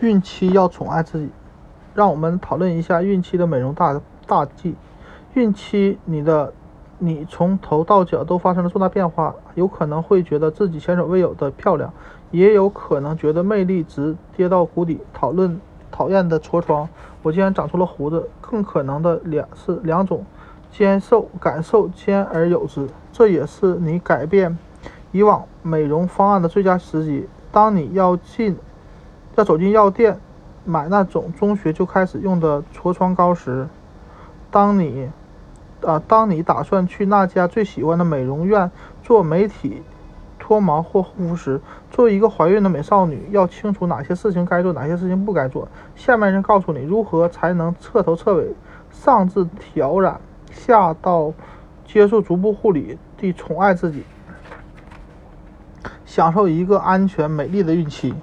孕期要宠爱自己，让我们讨论一下孕期的美容大大忌。孕期，你的你从头到脚都发生了重大变化，有可能会觉得自己前所未有的漂亮，也有可能觉得魅力值跌到谷底。讨论讨厌的痤疮，我竟然长出了胡子。更可能的两是两种，兼受感受兼而有之。这也是你改变以往美容方案的最佳时机。当你要进。走进药店买那种中学就开始用的痤疮膏时，当你啊，当你打算去那家最喜欢的美容院做美体脱毛或护肤时，作为一个怀孕的美少女，要清楚哪些事情该做，哪些事情不该做。下面人告诉你如何才能彻头彻尾，上至挑染，下到接受足部护理地宠爱自己，享受一个安全美丽的孕期。